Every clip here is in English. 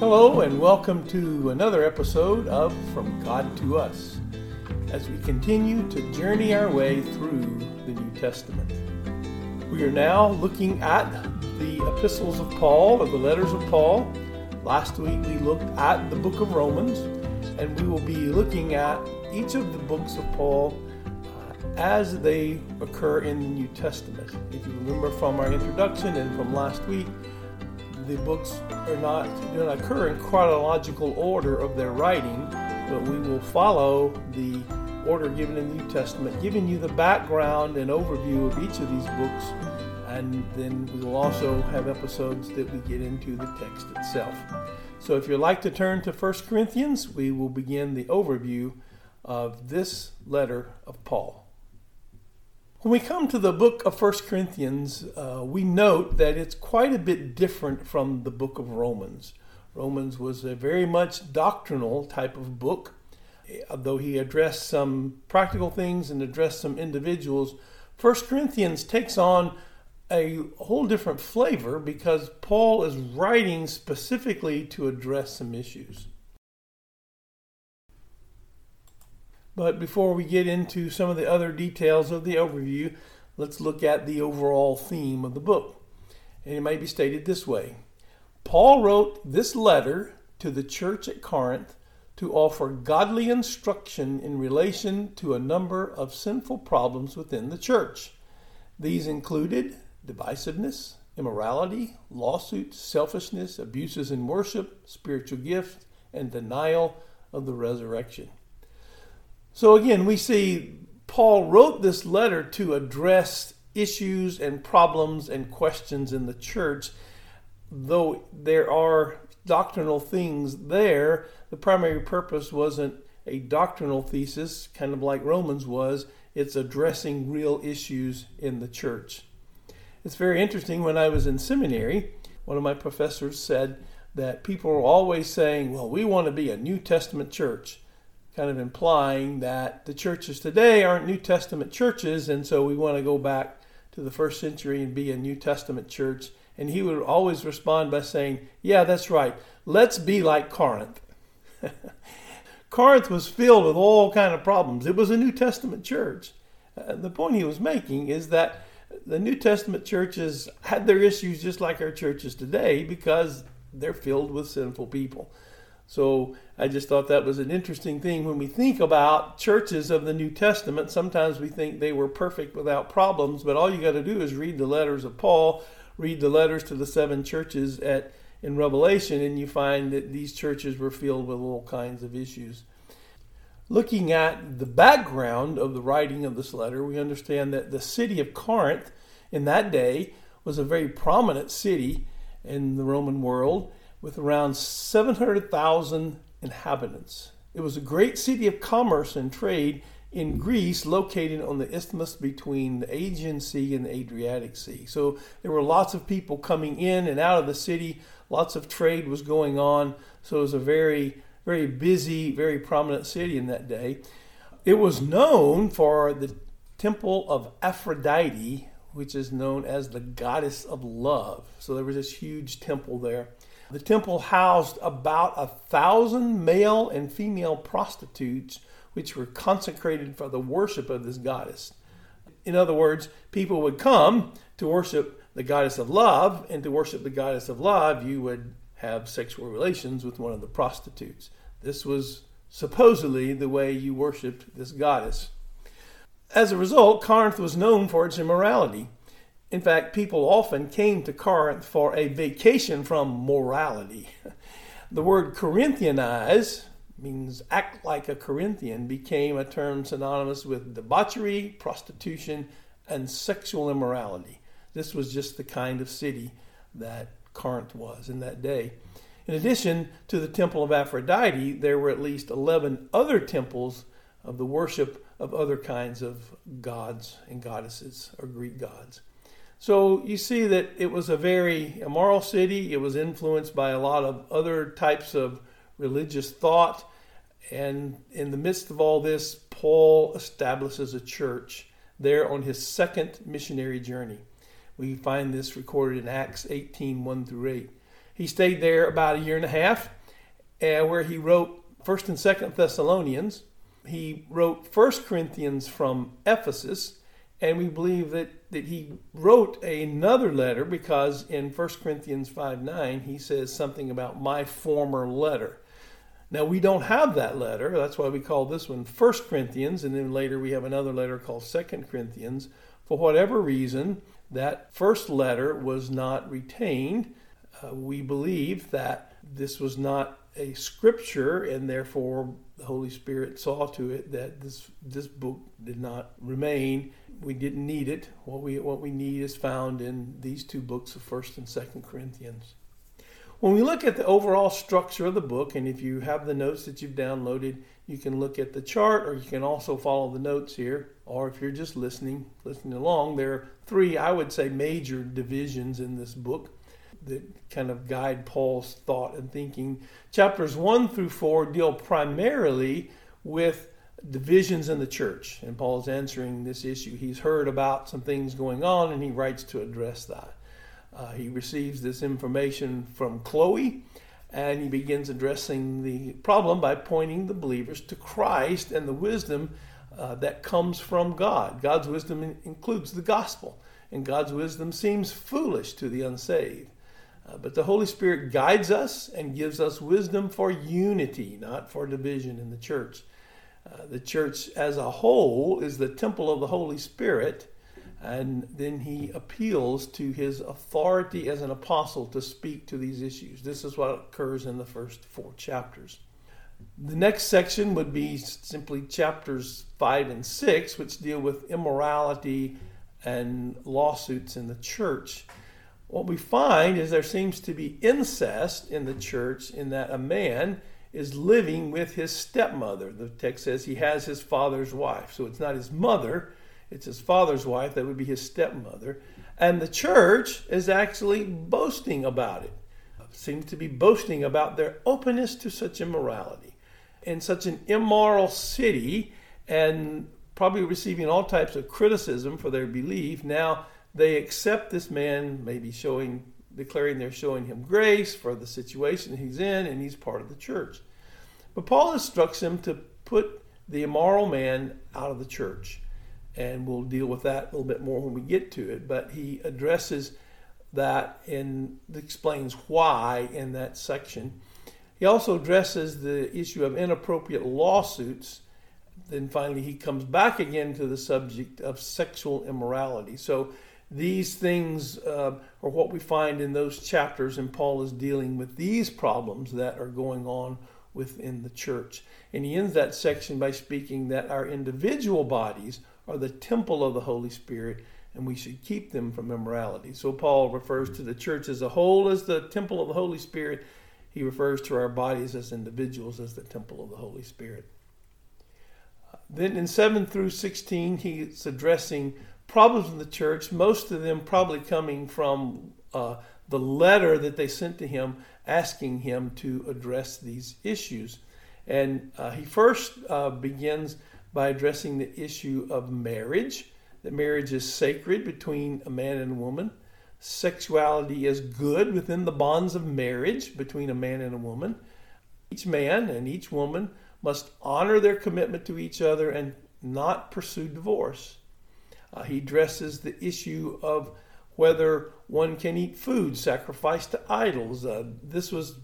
Hello, and welcome to another episode of From God to Us as we continue to journey our way through the New Testament. We are now looking at the epistles of Paul, or the letters of Paul. Last week we looked at the book of Romans, and we will be looking at each of the books of Paul uh, as they occur in the New Testament. If you remember from our introduction and from last week, the books are not do not occur in chronological order of their writing, but we will follow the order given in the New Testament, giving you the background and overview of each of these books, and then we will also have episodes that we get into the text itself. So if you'd like to turn to 1 Corinthians, we will begin the overview of this letter of Paul. When we come to the book of 1 Corinthians, uh, we note that it's quite a bit different from the book of Romans. Romans was a very much doctrinal type of book, though he addressed some practical things and addressed some individuals. 1 Corinthians takes on a whole different flavor because Paul is writing specifically to address some issues. But before we get into some of the other details of the overview, let's look at the overall theme of the book. And it may be stated this way Paul wrote this letter to the church at Corinth to offer godly instruction in relation to a number of sinful problems within the church. These included divisiveness, immorality, lawsuits, selfishness, abuses in worship, spiritual gifts, and denial of the resurrection. So again, we see Paul wrote this letter to address issues and problems and questions in the church. Though there are doctrinal things there, the primary purpose wasn't a doctrinal thesis, kind of like Romans was. It's addressing real issues in the church. It's very interesting. When I was in seminary, one of my professors said that people are always saying, Well, we want to be a New Testament church kind of implying that the churches today aren't New Testament churches, and so we want to go back to the first century and be a New Testament church. And he would always respond by saying, Yeah, that's right. Let's be like Corinth. Corinth was filled with all kind of problems. It was a New Testament church. Uh, the point he was making is that the New Testament churches had their issues just like our churches today because they're filled with sinful people. So I just thought that was an interesting thing when we think about churches of the New Testament. Sometimes we think they were perfect without problems, but all you got to do is read the letters of Paul, read the letters to the seven churches at in Revelation, and you find that these churches were filled with all kinds of issues. Looking at the background of the writing of this letter, we understand that the city of Corinth in that day was a very prominent city in the Roman world with around 700,000 inhabitants. It was a great city of commerce and trade in Greece, located on the isthmus between the Aegean Sea and the Adriatic Sea. So there were lots of people coming in and out of the city. Lots of trade was going on. So it was a very, very busy, very prominent city in that day. It was known for the temple of Aphrodite, which is known as the goddess of love. So there was this huge temple there. The temple housed about a thousand male and female prostitutes, which were consecrated for the worship of this goddess. In other words, people would come to worship the goddess of love, and to worship the goddess of love, you would have sexual relations with one of the prostitutes. This was supposedly the way you worshiped this goddess. As a result, Corinth was known for its immorality. In fact, people often came to Corinth for a vacation from morality. The word Corinthianize means act like a Corinthian became a term synonymous with debauchery, prostitution, and sexual immorality. This was just the kind of city that Corinth was in that day. In addition to the temple of Aphrodite, there were at least 11 other temples of the worship of other kinds of gods and goddesses or Greek gods. So you see that it was a very immoral city. It was influenced by a lot of other types of religious thought. And in the midst of all this, Paul establishes a church there on his second missionary journey. We find this recorded in Acts 18 1 through 8. He stayed there about a year and a half, and where he wrote First and Second Thessalonians. He wrote First Corinthians from Ephesus, and we believe that, that he wrote another letter because in 1 Corinthians 5 9, he says something about my former letter. Now, we don't have that letter. That's why we call this one 1 Corinthians, and then later we have another letter called 2 Corinthians. For whatever reason, that first letter was not retained. Uh, we believe that this was not a scripture, and therefore the Holy Spirit saw to it that this this book did not remain. We didn't need it. What we what we need is found in these two books of First and Second Corinthians. When we look at the overall structure of the book, and if you have the notes that you've downloaded, you can look at the chart, or you can also follow the notes here. Or if you're just listening, listening along, there are three, I would say, major divisions in this book that kind of guide Paul's thought and thinking. Chapters 1 through 4 deal primarily with divisions in the church, and Paul's answering this issue. He's heard about some things going on, and he writes to address that. Uh, he receives this information from Chloe, and he begins addressing the problem by pointing the believers to Christ and the wisdom uh, that comes from God. God's wisdom in- includes the gospel, and God's wisdom seems foolish to the unsaved. Uh, but the Holy Spirit guides us and gives us wisdom for unity, not for division in the church. Uh, the church as a whole is the temple of the Holy Spirit, and then he appeals to his authority as an apostle to speak to these issues. This is what occurs in the first four chapters. The next section would be simply chapters 5 and 6, which deal with immorality and lawsuits in the church. What we find is there seems to be incest in the church in that a man is living with his stepmother. The text says he has his father's wife. So it's not his mother, it's his father's wife, that would be his stepmother. And the church is actually boasting about it, seems to be boasting about their openness to such immorality. In such an immoral city, and probably receiving all types of criticism for their belief, now they accept this man, maybe showing, declaring they're showing him grace for the situation he's in, and he's part of the church. But Paul instructs him to put the immoral man out of the church and we'll deal with that a little bit more when we get to it. But he addresses that and explains why in that section. He also addresses the issue of inappropriate lawsuits. Then finally, he comes back again to the subject of sexual immorality. So, these things uh, are what we find in those chapters, and Paul is dealing with these problems that are going on within the church. And he ends that section by speaking that our individual bodies are the temple of the Holy Spirit, and we should keep them from immorality. So Paul refers to the church as a whole as the temple of the Holy Spirit. He refers to our bodies as individuals as the temple of the Holy Spirit. Then in 7 through 16, he's addressing problems in the church, most of them probably coming from uh, the letter that they sent to him asking him to address these issues. And uh, he first uh, begins by addressing the issue of marriage, that marriage is sacred between a man and a woman. Sexuality is good within the bonds of marriage between a man and a woman. Each man and each woman must honor their commitment to each other and not pursue divorce. Uh, he addresses the issue of whether one can eat food sacrificed to idols. Uh, this was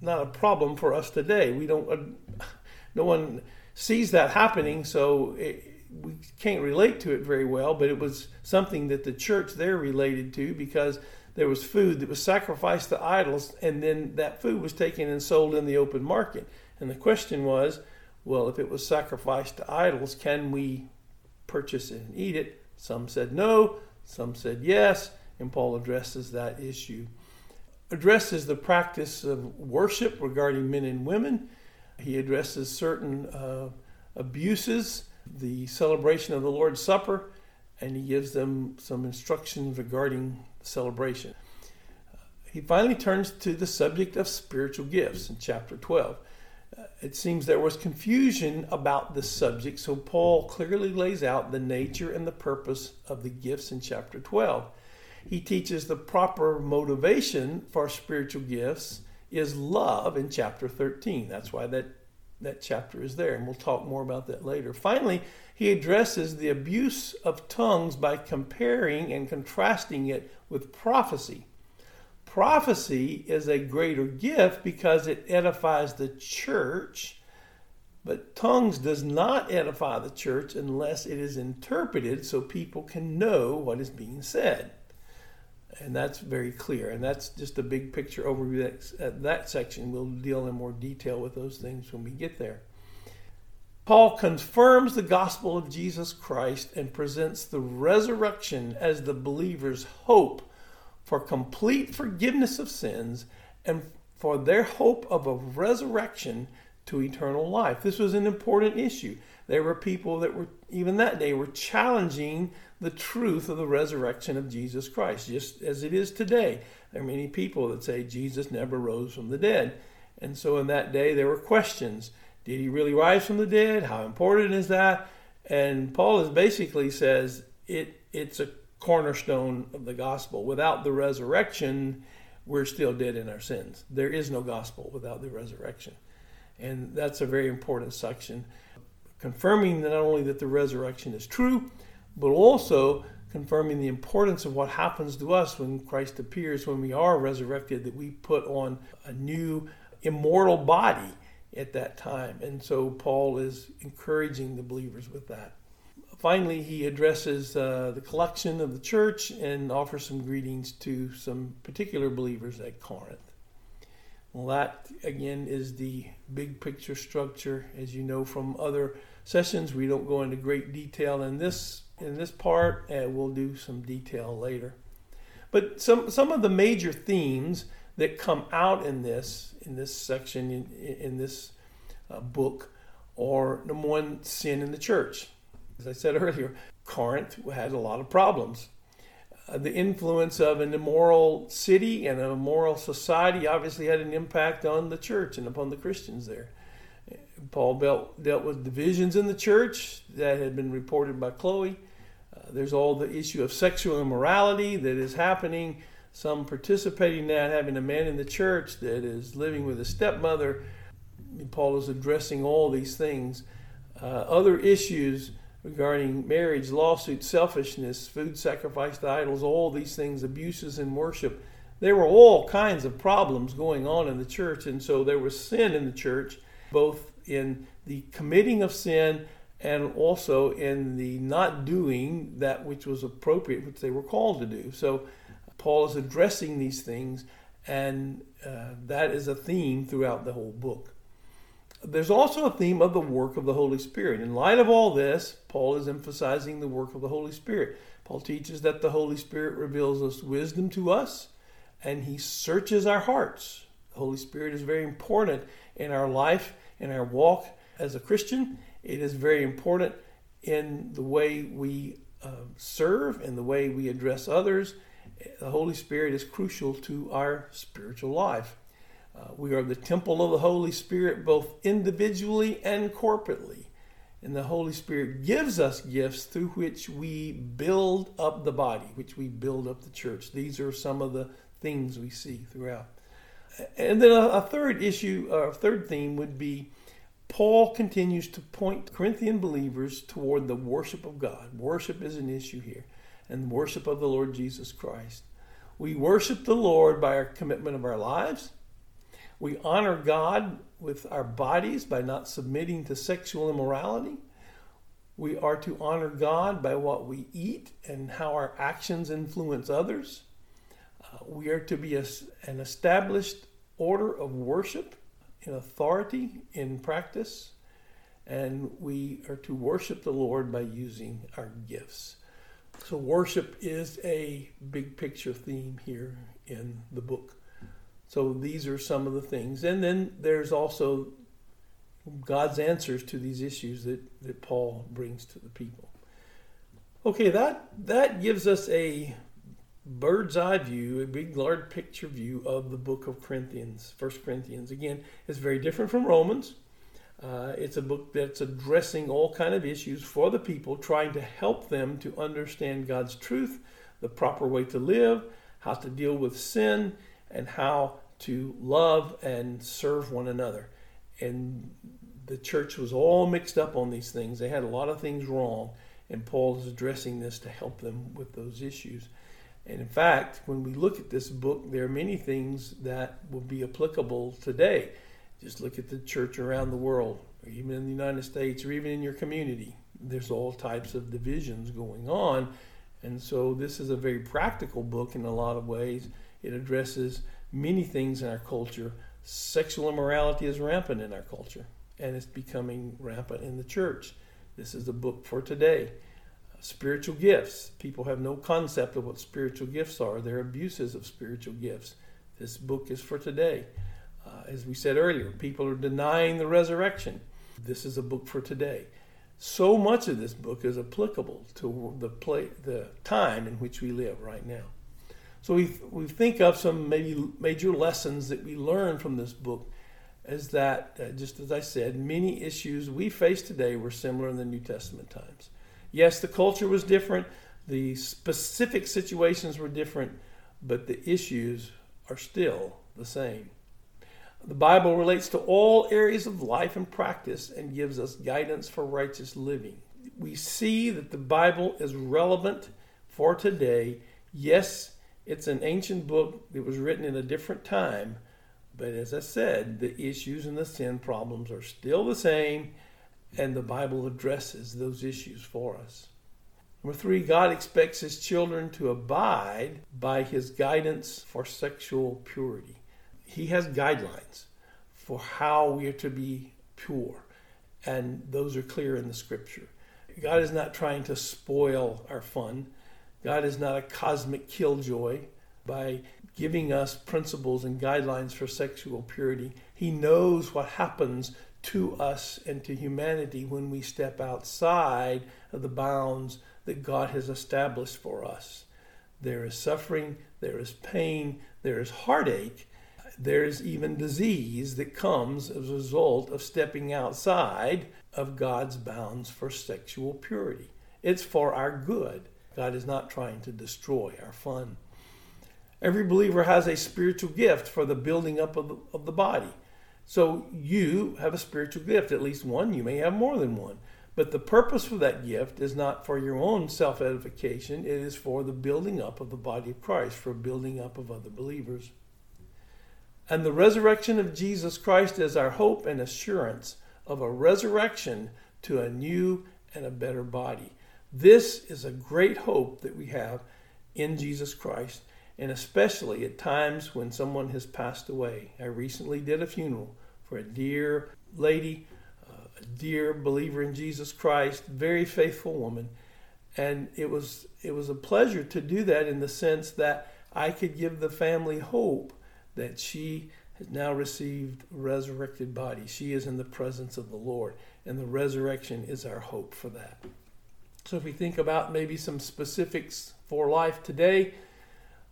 not a problem for us today. We don't, uh, no one sees that happening, so it, we can't relate to it very well, but it was something that the church there related to because there was food that was sacrificed to idols, and then that food was taken and sold in the open market. And the question was, well, if it was sacrificed to idols, can we purchase it and eat it? Some said no, some said yes, and Paul addresses that issue. Addresses the practice of worship regarding men and women he addresses certain uh, abuses, the celebration of the Lord's Supper, and he gives them some instructions regarding celebration. He finally turns to the subject of spiritual gifts in chapter 12. It seems there was confusion about the subject, so Paul clearly lays out the nature and the purpose of the gifts in chapter 12. he teaches the proper motivation for spiritual gifts is love in chapter 13. That's why that, that chapter is there, and we'll talk more about that later. Finally, he addresses the abuse of tongues by comparing and contrasting it with prophecy. Prophecy is a greater gift because it edifies the church, but tongues does not edify the church unless it is interpreted so people can know what is being said. And that's very clear. And that's just a big picture overview. That, uh, that section we'll deal in more detail with those things when we get there. Paul confirms the gospel of Jesus Christ and presents the resurrection as the believer's hope for complete forgiveness of sins and for their hope of a resurrection to eternal life. This was an important issue. There were people that were, even that day, were challenging the truth of the resurrection of Jesus Christ, just as it is today. There are many people that say Jesus never rose from the dead. And so in that day, there were questions. Did he really rise from the dead? How important is that? And Paul is basically says it, it's a cornerstone of the gospel. Without the resurrection, we're still dead in our sins. There is no gospel without the resurrection. And that's a very important section, confirming not only that the resurrection is true, but also confirming the importance of what happens to us when Christ appears, when we are resurrected, that we put on a new immortal body at that time. And so Paul is encouraging the believers with that finally, he addresses uh, the collection of the church and offers some greetings to some particular believers at Corinth. Well, that again is the big picture structure. As you know from other sessions, we don't go into great detail in this in this part, and we'll do some detail later. But some some of the major themes that come out in this in this section in, in this uh, book are number one, sin in the church. As I said earlier, Corinth had a lot of problems. Uh, the influence of an immoral city and a immoral society obviously had an impact on the church and upon the Christians there. Paul dealt, dealt with divisions in the church that had been reported by Chloe. Uh, there's all the issue of sexual immorality that is happening. Some participating in that, having a man in the church that is living with a stepmother. Paul is addressing all these things. Uh, other issues regarding marriage, lawsuits, selfishness, food sacrificed to idols, all these things, abuses in worship. There were all kinds of problems going on in the church, and so there was sin in the church, both in the committing of sin and also in the not doing that which was appropriate, which they were called to do. So Paul is addressing these things, and uh, that is a theme throughout the whole book. There's also a theme of the work of the Holy Spirit. In light of all this, Paul is emphasizing the work of the Holy Spirit. Paul teaches that the Holy Spirit reveals us wisdom to us and he searches our hearts. The Holy Spirit is very important in our life, in our walk as a Christian. It is very important in the way we uh, serve and the way we address others. The Holy Spirit is crucial to our spiritual life. Uh, we are the temple of the Holy Spirit both individually and corporately. And the Holy Spirit gives us gifts through which we build up the body, which we build up the church. These are some of the things we see throughout. And then a, a third issue, a uh, third theme would be Paul continues to point Corinthian believers toward the worship of God. Worship is an issue here, and worship of the Lord Jesus Christ. We worship the Lord by our commitment of our lives we honor God with our bodies by not submitting to sexual immorality. We are to honor God by what we eat and how our actions influence others. Uh, we are to be a, an established order of worship in authority, in practice, and we are to worship the Lord by using our gifts. So, worship is a big picture theme here in the book. So these are some of the things. And then there's also God's answers to these issues that, that Paul brings to the people. Okay, that that gives us a bird's eye view, a big large picture view of the book of Corinthians, First Corinthians. Again, it's very different from Romans. Uh, it's a book that's addressing all kind of issues for the people, trying to help them to understand God's truth, the proper way to live, how to deal with sin, and how to love and serve one another. And the church was all mixed up on these things. They had a lot of things wrong, and Paul is addressing this to help them with those issues. And in fact, when we look at this book, there are many things that will be applicable today. Just look at the church around the world, or even in the United States, or even in your community. There's all types of divisions going on. And so, this is a very practical book in a lot of ways. It addresses many things in our culture. Sexual immorality is rampant in our culture, and it's becoming rampant in the church. This is a book for today. Spiritual gifts. People have no concept of what spiritual gifts are. They're abuses of spiritual gifts. This book is for today. Uh, as we said earlier, people are denying the resurrection. This is a book for today. So much of this book is applicable to the play, the time in which we live right now. So we, we think of some maybe major lessons that we learn from this book is that, uh, just as I said, many issues we face today were similar in the New Testament times. Yes, the culture was different, the specific situations were different, but the issues are still the same. The Bible relates to all areas of life and practice and gives us guidance for righteous living. We see that the Bible is relevant for today. Yes, it's an ancient book that was written in a different time, but as I said, the issues and the sin problems are still the same, and the Bible addresses those issues for us. Number three, God expects his children to abide by his guidance for sexual purity. He has guidelines for how we are to be pure, and those are clear in the scripture. God is not trying to spoil our fun. God is not a cosmic killjoy by giving us principles and guidelines for sexual purity. He knows what happens to us and to humanity when we step outside of the bounds that God has established for us. There is suffering, there is pain, there is heartache, there is even disease that comes as a result of stepping outside of God's bounds for sexual purity. It's for our good. God is not trying to destroy our fun. Every believer has a spiritual gift for the building up of the, of the body. So you have a spiritual gift, at least one. You may have more than one. But the purpose for that gift is not for your own self edification, it is for the building up of the body of Christ, for building up of other believers. And the resurrection of Jesus Christ is our hope and assurance of a resurrection to a new and a better body. This is a great hope that we have in Jesus Christ, and especially at times when someone has passed away. I recently did a funeral for a dear lady, uh, a dear believer in Jesus Christ, very faithful woman, and it was it was a pleasure to do that in the sense that I could give the family hope that she has now received resurrected body. She is in the presence of the Lord, and the resurrection is our hope for that. So, if we think about maybe some specifics for life today,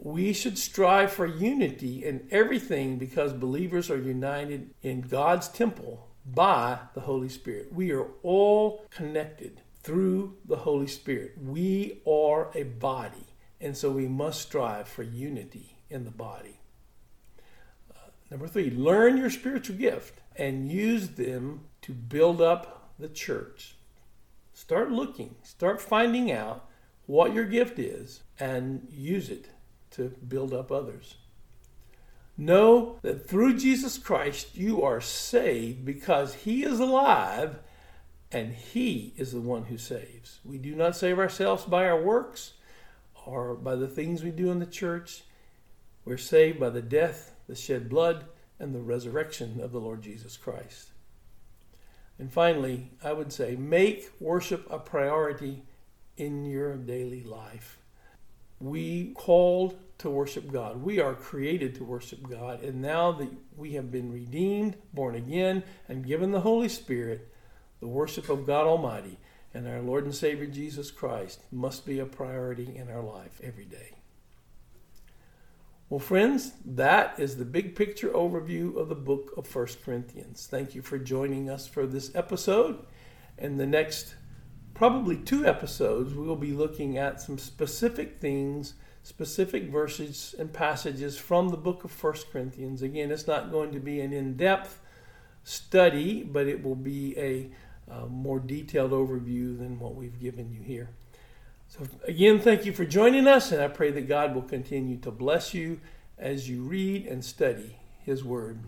we should strive for unity in everything because believers are united in God's temple by the Holy Spirit. We are all connected through the Holy Spirit. We are a body, and so we must strive for unity in the body. Uh, number three, learn your spiritual gift and use them to build up the church. Start looking, start finding out what your gift is, and use it to build up others. Know that through Jesus Christ you are saved because He is alive and He is the one who saves. We do not save ourselves by our works or by the things we do in the church. We're saved by the death, the shed blood, and the resurrection of the Lord Jesus Christ. And finally, I would say make worship a priority in your daily life. We called to worship God. We are created to worship God. And now that we have been redeemed, born again, and given the Holy Spirit, the worship of God Almighty and our Lord and Savior Jesus Christ must be a priority in our life every day. Well, friends, that is the big picture overview of the book of First Corinthians. Thank you for joining us for this episode. And the next probably two episodes, we will be looking at some specific things, specific verses and passages from the book of First Corinthians. Again, it's not going to be an in depth study, but it will be a uh, more detailed overview than what we've given you here. So, again, thank you for joining us, and I pray that God will continue to bless you as you read and study His Word.